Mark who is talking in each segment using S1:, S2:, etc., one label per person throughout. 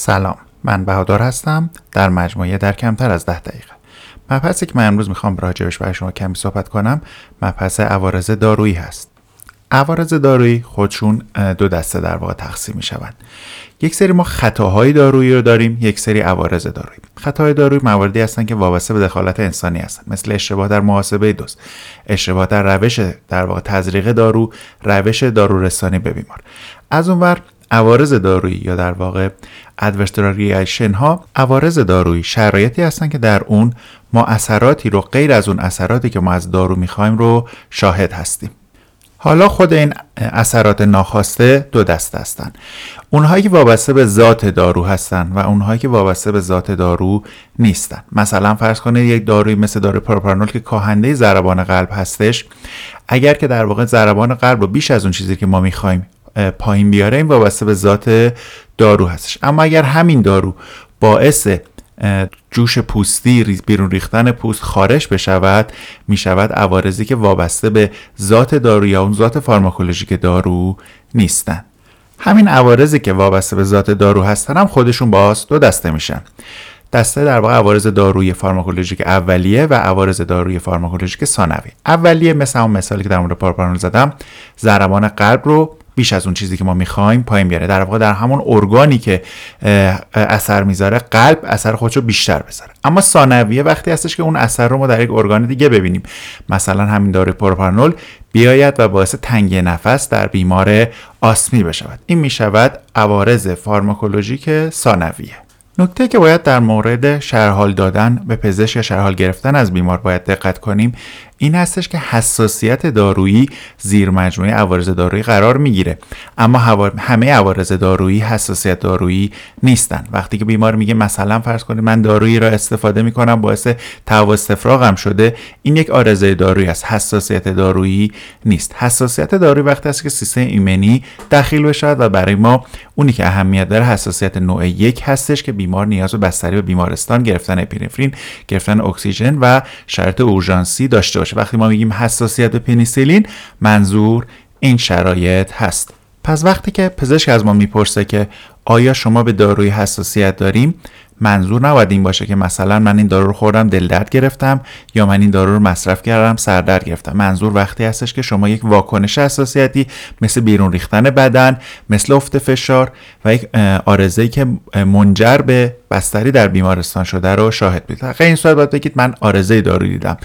S1: سلام. من بهادار هستم. در مجموعه در کمتر از ده دقیقه. مبحثی که من امروز می‌خوام راجبش برای شما کمی صحبت کنم مبحث عوارض دارویی هست. عوارض دارویی خودشون دو دسته در واقع تقسیم می‌شوند. یک سری ما خطاهای دارویی رو داریم یک سری عوارض دارویی. خطاهای دارویی مواردی هستن که وابسته به دخالت انسانی هستن مثل اشتباه در محاسبه دوز اشتباه در روش در واقع تزریق دارو روش دارو رسانی به بیمار. از اونور عوارض دارویی یا در واقع ادورس ها عوارض دارویی شرایطی هستن که در اون ما اثراتی رو غیر از اون اثراتی که ما از دارو می‌خوایم رو شاهد هستیم. حالا خود این اثرات ناخواسته دو دسته هستند اونهایی که وابسته به ذات دارو هستند و اونهایی که وابسته به ذات دارو نیستن. مثلا فرض کنید یک داروی مثل داروی پروپرانول که کاهنده ضربان قلب هستش اگر که در واقع ضربان قلب رو بیش از اون چیزی که ما می‌خوایم پایین بیاره این وابسته به ذات دارو هستش. اما اگر همین دارو باعث جوش پوستی بیرون ریختن پوست خارش بشود می شود عوارضی که وابسته به ذات دارو یا اون ذات فارماکولوژیک دارو نیستن. همین عوارضی که وابسته به ذات دارو هستن هم خودشون باز دو دسته میشن. دسته در واقع عوارض دارویی فارماکولوژیک اولیه و عوارض دارویی فارماکولوژیک ثانوی. اولیه مثل همون مثالی که در مورد پارپارانول زدم ضربان قلب رو بیش از اون چیزی که ما می‌خوایم پایین بیاره. در واقع در همون ارگانی که اثر می‌ذاره قلب اثر خودش رو بیشتر بذاره. اما ثانویه وقتی هستش که اون اثر رو ما در یک ارگان دیگه ببینیم. مثلا همین داروی پروپرانول بیاید و باعث تنگی نفس در بیمار آسمی بشود. این می‌شود عوارض فارماکولوژیک ثانویه. نکته که باید در مورد شرحال دادن به پزشک یا شرحال گرفتن از بیمار باید دقت کنیم این هستش که حساسیت دارویی زیر مجموعه عوارض دارویی قرار می‌گیره. اما همه عوارض دارویی حساسیت دارویی نیستن. وقتی که بیمار میگه مثلا فرض کنید من دارویی را استفاده می‌کنم باعث تهوع استفراغم شده این یک آرزه دارویی است. حساسیت دارویی نیست. حساسیت دارویی وقتی است که سیستم ایمنی دخیل بشود و برای ما اونی که اهمیت داره حساسیت نوع یک هستش که بیمار نیاز به بستری به بیمارستان گرفتن اپینفرین گرفتن اکسیژن و شرط اورژانسی داشته وقتی ما میگیم حساسیت به پنیسیلین منظور این شرایط هست. پس وقتی که پزشک از ما می‌پرسه که آیا شما به داروی حساسیت داریم منظور نباید این باشه که مثلا من این دارو رو خوردم دل درد گرفتم یا من این دارو رو مصرف کردم سردرد گرفتم. منظور وقتی هستش که شما یک واکنش حساسیتی مثل بیرون ریختن بدن مثل افت فشار و یک آرزه که منجر به بستری در بیمارستان شده رو شاهد بودید در این صورت باید بگید من آرزه دارو دیدم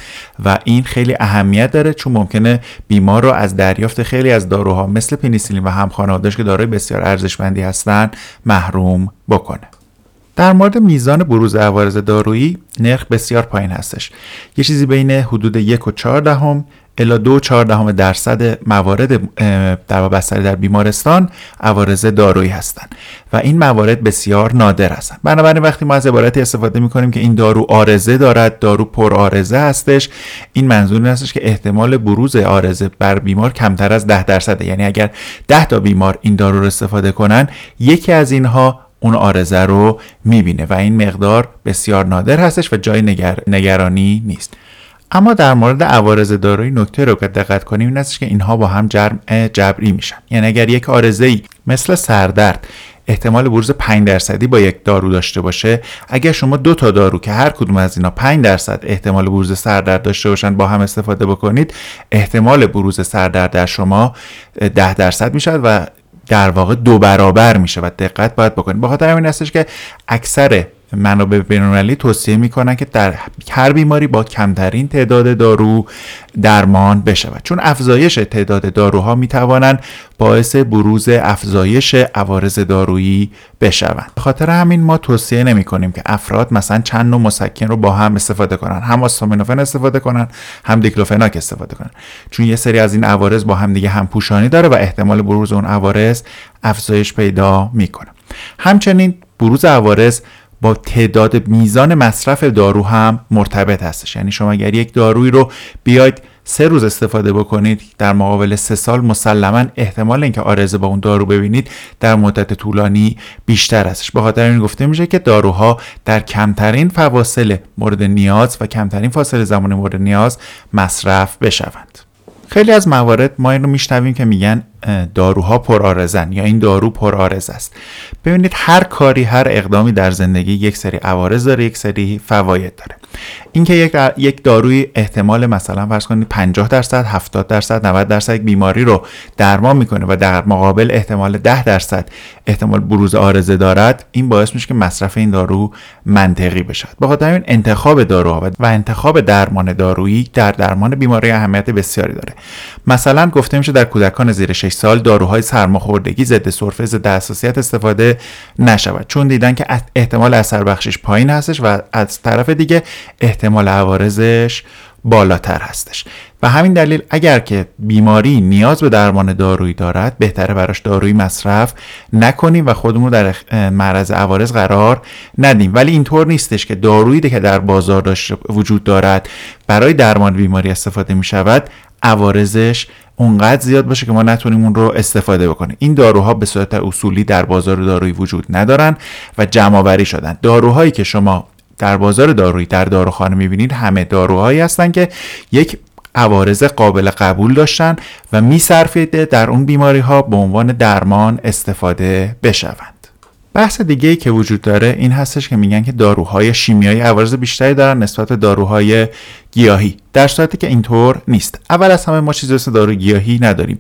S1: و این خیلی اهمیت داره چون ممکنه بیمار رو از دریافت خیلی از داروها مثل پنیسیلین و هم خانوادهش که داروی بسیار ارزشمندی هستن محروم بکنه. در مورد میزان بروز عوارض دارویی نرخ بسیار پایین هستش. یه چیزی بین حدود یک و چهار دهم الا دو چهار دهم درصد موارد در بستری در بیمارستان عوارض دارویی هستند و این موارد بسیار نادر هستند بنابراین وقتی ما از عبارتی استفاده می کنیم که این دارو آرزه دارد دارو پر آرزه هستش این منظور این هستش که احتمال بروز آرزه بر بیمار کمتر از ده درصده. یعنی اگر ده تا بیمار این دارو رو استفاده کنن یکی از اینها اون آرزه رو می‌بینه و این مقدار بسیار نادر هستش و جای نگر... نگرانی نیست. اما در مورد عوارض دارویی نکته رو که دقت کنیم این است که اینها با هم جرم جبری میشن. یعنی اگر یک آرزه ای مثل سردرد احتمال بروز 5 درصدی با یک دارو داشته باشه اگر شما دو تا دارو که هر کدوم از اینا 5 درصد احتمال بروز سردرد داشته باشن با هم استفاده بکنید احتمال بروز سردرد در شما 10 درصد می‌شد و در واقع دو برابر میشه و دقت باید بکنید. بخاطر همین هستش که اکثر منابع بینالمللی توصیه می‌کنن که در هر بیماری با کمترین تعداد دارو درمان بشود. چون افزایش تعداد داروها می‌توانند باعث بروز افزایش عوارض دارویی بشوند. خاطر همین ما توصیه نمی کنیم که افراد مثلا چند نوع مسکن رو با هم استفاده کنن. هم آستامینوفن استفاده کنن هم دیکلوفناک استفاده کنن. چون یه سری از این عوارض با هم دیگه هم پوشانی داره و احتمال بروز اون عوارض افزایش پیدا می‌کنه. همچنین بروز عوارض با تعداد میزان مصرف دارو هم مرتبط هستش. یعنی شما اگر یک دارویی رو بیاید سه روز استفاده بکنید در مقابل سه سال مسلما احتمال اینکه آرزه با اون دارو ببینید در مدت طولانی بیشتر هستش. به خاطر این گفته میشه که داروها در کمترین فواصل مورد نیاز و کمترین فاصله زمان مورد نیاز مصرف بشوند. خیلی از موارد ما این رو میشنویم که میگن داروها پرآرزن یا این دارو پرآرز است. ببینید هر کاری هر اقدامی در زندگی یک سری عوارض داره یک سری فواید داره. اینکه یک یک داروی احتمال مثلا فرض کنید 50 درصد 70 درصد 90 درصد یک بیماری رو درمان می‌کنه و در مقابل احتمال 10 درصد احتمال بروز آرزه دارد این باعث میشه که مصرف این دارو منطقی بشه. به خاطر همین انتخاب داروها و انتخاب درمان دارویی در درمان بیماری اهمیت بسیاری داره. مثلا گفته میشه در کودکان زیر 6 سال داروهای سرماخوردگی ضد سرفه ضد حساسیت استفاده نشود. چون دیدن که احتمال اثر بخشش پایین هستش و از طرف دیگه احتمال عوارضش بالاتر هستش. و همین دلیل اگر که بیماری نیاز به درمان دارویی دارد بهتره براش دارویی مصرف نکنیم و خودمون در معرض عوارض قرار ندیم. ولی اینطور نیستش که دارویی که در بازار وجود دارد برای درمان بیماری استفاده می شود عوارضش اونقدر زیاد باشه که ما نتونیم اون رو استفاده بکنیم. این داروها به صورت اصولی در بازار دارویی وجود ندارن و جمع شدن. داروهایی که شما در بازار دارویی در داروخانه می‌بینید همه داروهایی هستن که یک عوارض قابل قبول داشتن و میصرفیده در اون بیماری ها به عنوان درمان استفاده بشوند بحث دیگه ای که وجود داره این هستش که میگن که داروهای شیمیایی عوارض بیشتری دارن نسبت به داروهای گیاهی. در صورتی که اینطور نیست. اول از همه ما چیزی مثل دارو گیاهی نداریم.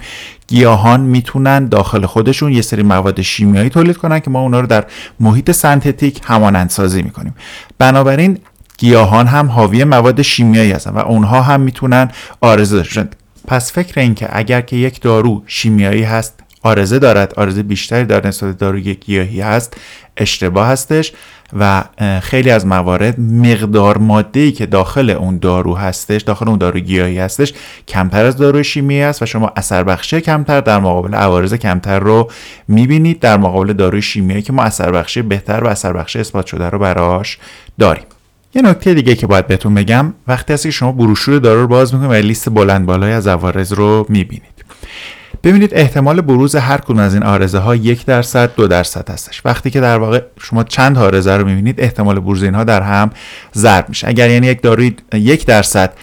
S1: گیاهان می‌تونن داخل خودشون یه سری مواد شیمیایی تولید کنن که ما اونا رو در محیط سنتتیک همانندسازی می‌کنیم. بنابراین گیاهان هم حاوی مواد شیمیایی هستن و اونها هم می‌تونن آرزه پس فکر این که اگر که یک دارو شیمیایی هست آرزه دارد آرزه بیشتری در نسبت داروی گیاهی هست اشتباه هستش و خیلی از موارد مقدار ماده که داخل اون دارو هستش داخل اون دارو گیاهی هستش کمتر از دارو شیمیایی است و شما اثر بخشی کمتر در مقابل عوارض کمتر رو می‌بینید. در مقابل داروی شیمیایی که ما اثر بخشی بهتر و اثر بخشی اثبات شده رو براش داریم. یه نکته دیگه که باید بهتون بگم وقتی هستی که شما بروشور دارو رو باز می‌کنید و لیست بلند بالای از عوارض رو می‌بینید. ببینید احتمال بروز هر کدوم از این آرزه ها یک درصد دو درصد هستش. وقتی که در واقع شما چند آرزه رو می‌بینید احتمال بروز اینها در هم ضرب میشه. اگر یعنی یک داروی یک درصد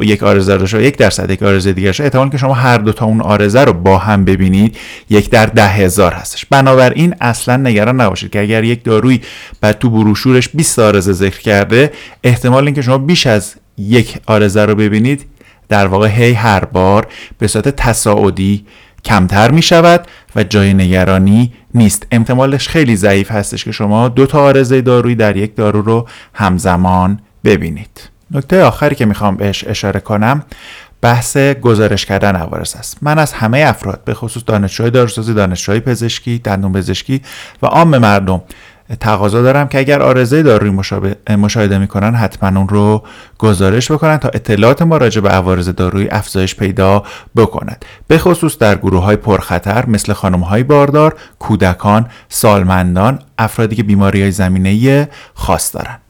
S1: یک آرزه رو یک درصد یک آرزه دیگر شد احتمال که شما هر دو تا اون آرزه رو با هم ببینید یک در ده هزار هستش. بنابراین اصلا نگران نباشید که اگر یک داروی بعد تو بروشورش 20 آرزه ذکر کرده احتمال اینکه شما بیش از یک آرزه رو ببینید در واقع هی هر بار به صورت تصاعدی کمتر می شود و جای نگرانی نیست. احتمالش خیلی ضعیف هستش که شما دو تا آرزه دارویی در یک دارو رو همزمان ببینید. نکته آخری که می‌خوام بهش اشاره کنم بحث گزارش کردن عوارض است. من از همه افراد به خصوص دانشجوهای داروسازی دانشجوهای پزشکی دندون پزشکی و عام مردم تقاضا دارم که اگر آرزه دارویی مشاهده می‌کنن حتما اون رو گزارش بکنن تا اطلاعات ما راجع به عوارض دارویی افزایش پیدا بکند. به خصوص در گروه های پرخطر مثل خانم های باردار کودکان سالمندان افرادی که بیماری های زمینه خاص دارند.